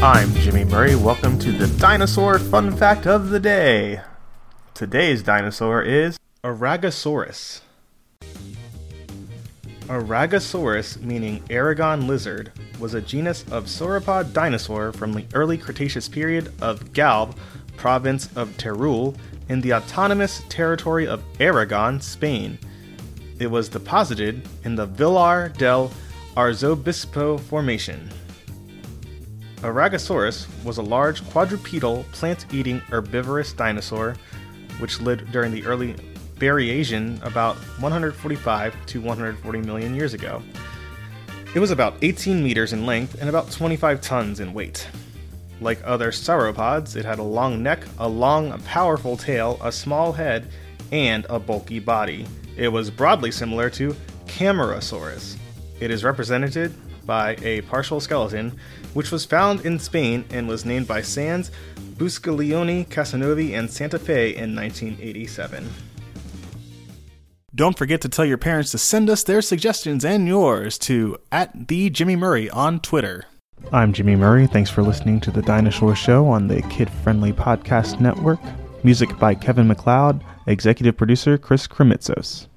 Murray. Welcome to the dinosaur fun fact of the day. Today's dinosaur is Aragosaurus. Aragosaurus, meaning Aragon lizard, was a genus of sauropod dinosaur from the early Cretaceous period of Galve, province of Teruel, in the autonomous territory of Aragon, Spain. It was deposited in the Villar del Arzobispo Formation. Aragosaurus was a large quadrupedal plant eating herbivorous dinosaur which lived during the early Berriasian about 145 to 140 million years ago. It was about 18 meters in length and about 25 tons in weight. Like other sauropods, it had a long neck, a long, powerful tail, a small head, and a bulky body. It was broadly similar to Camarasaurus. It is represented by a partial skeleton, which was found in Spain and was named by Sanz, Buscalioni, Casanovi, and Santa Fe in 1987. Don't forget to tell your parents to send us their suggestions and yours to at the Jimmy Murray on Twitter. I'm Jimmy Murray. Thanks for listening to the Dinosaur Show on the Kid Friendly Podcast Network. Music by Kevin MacLeod, executive producer Chris Kremitzos.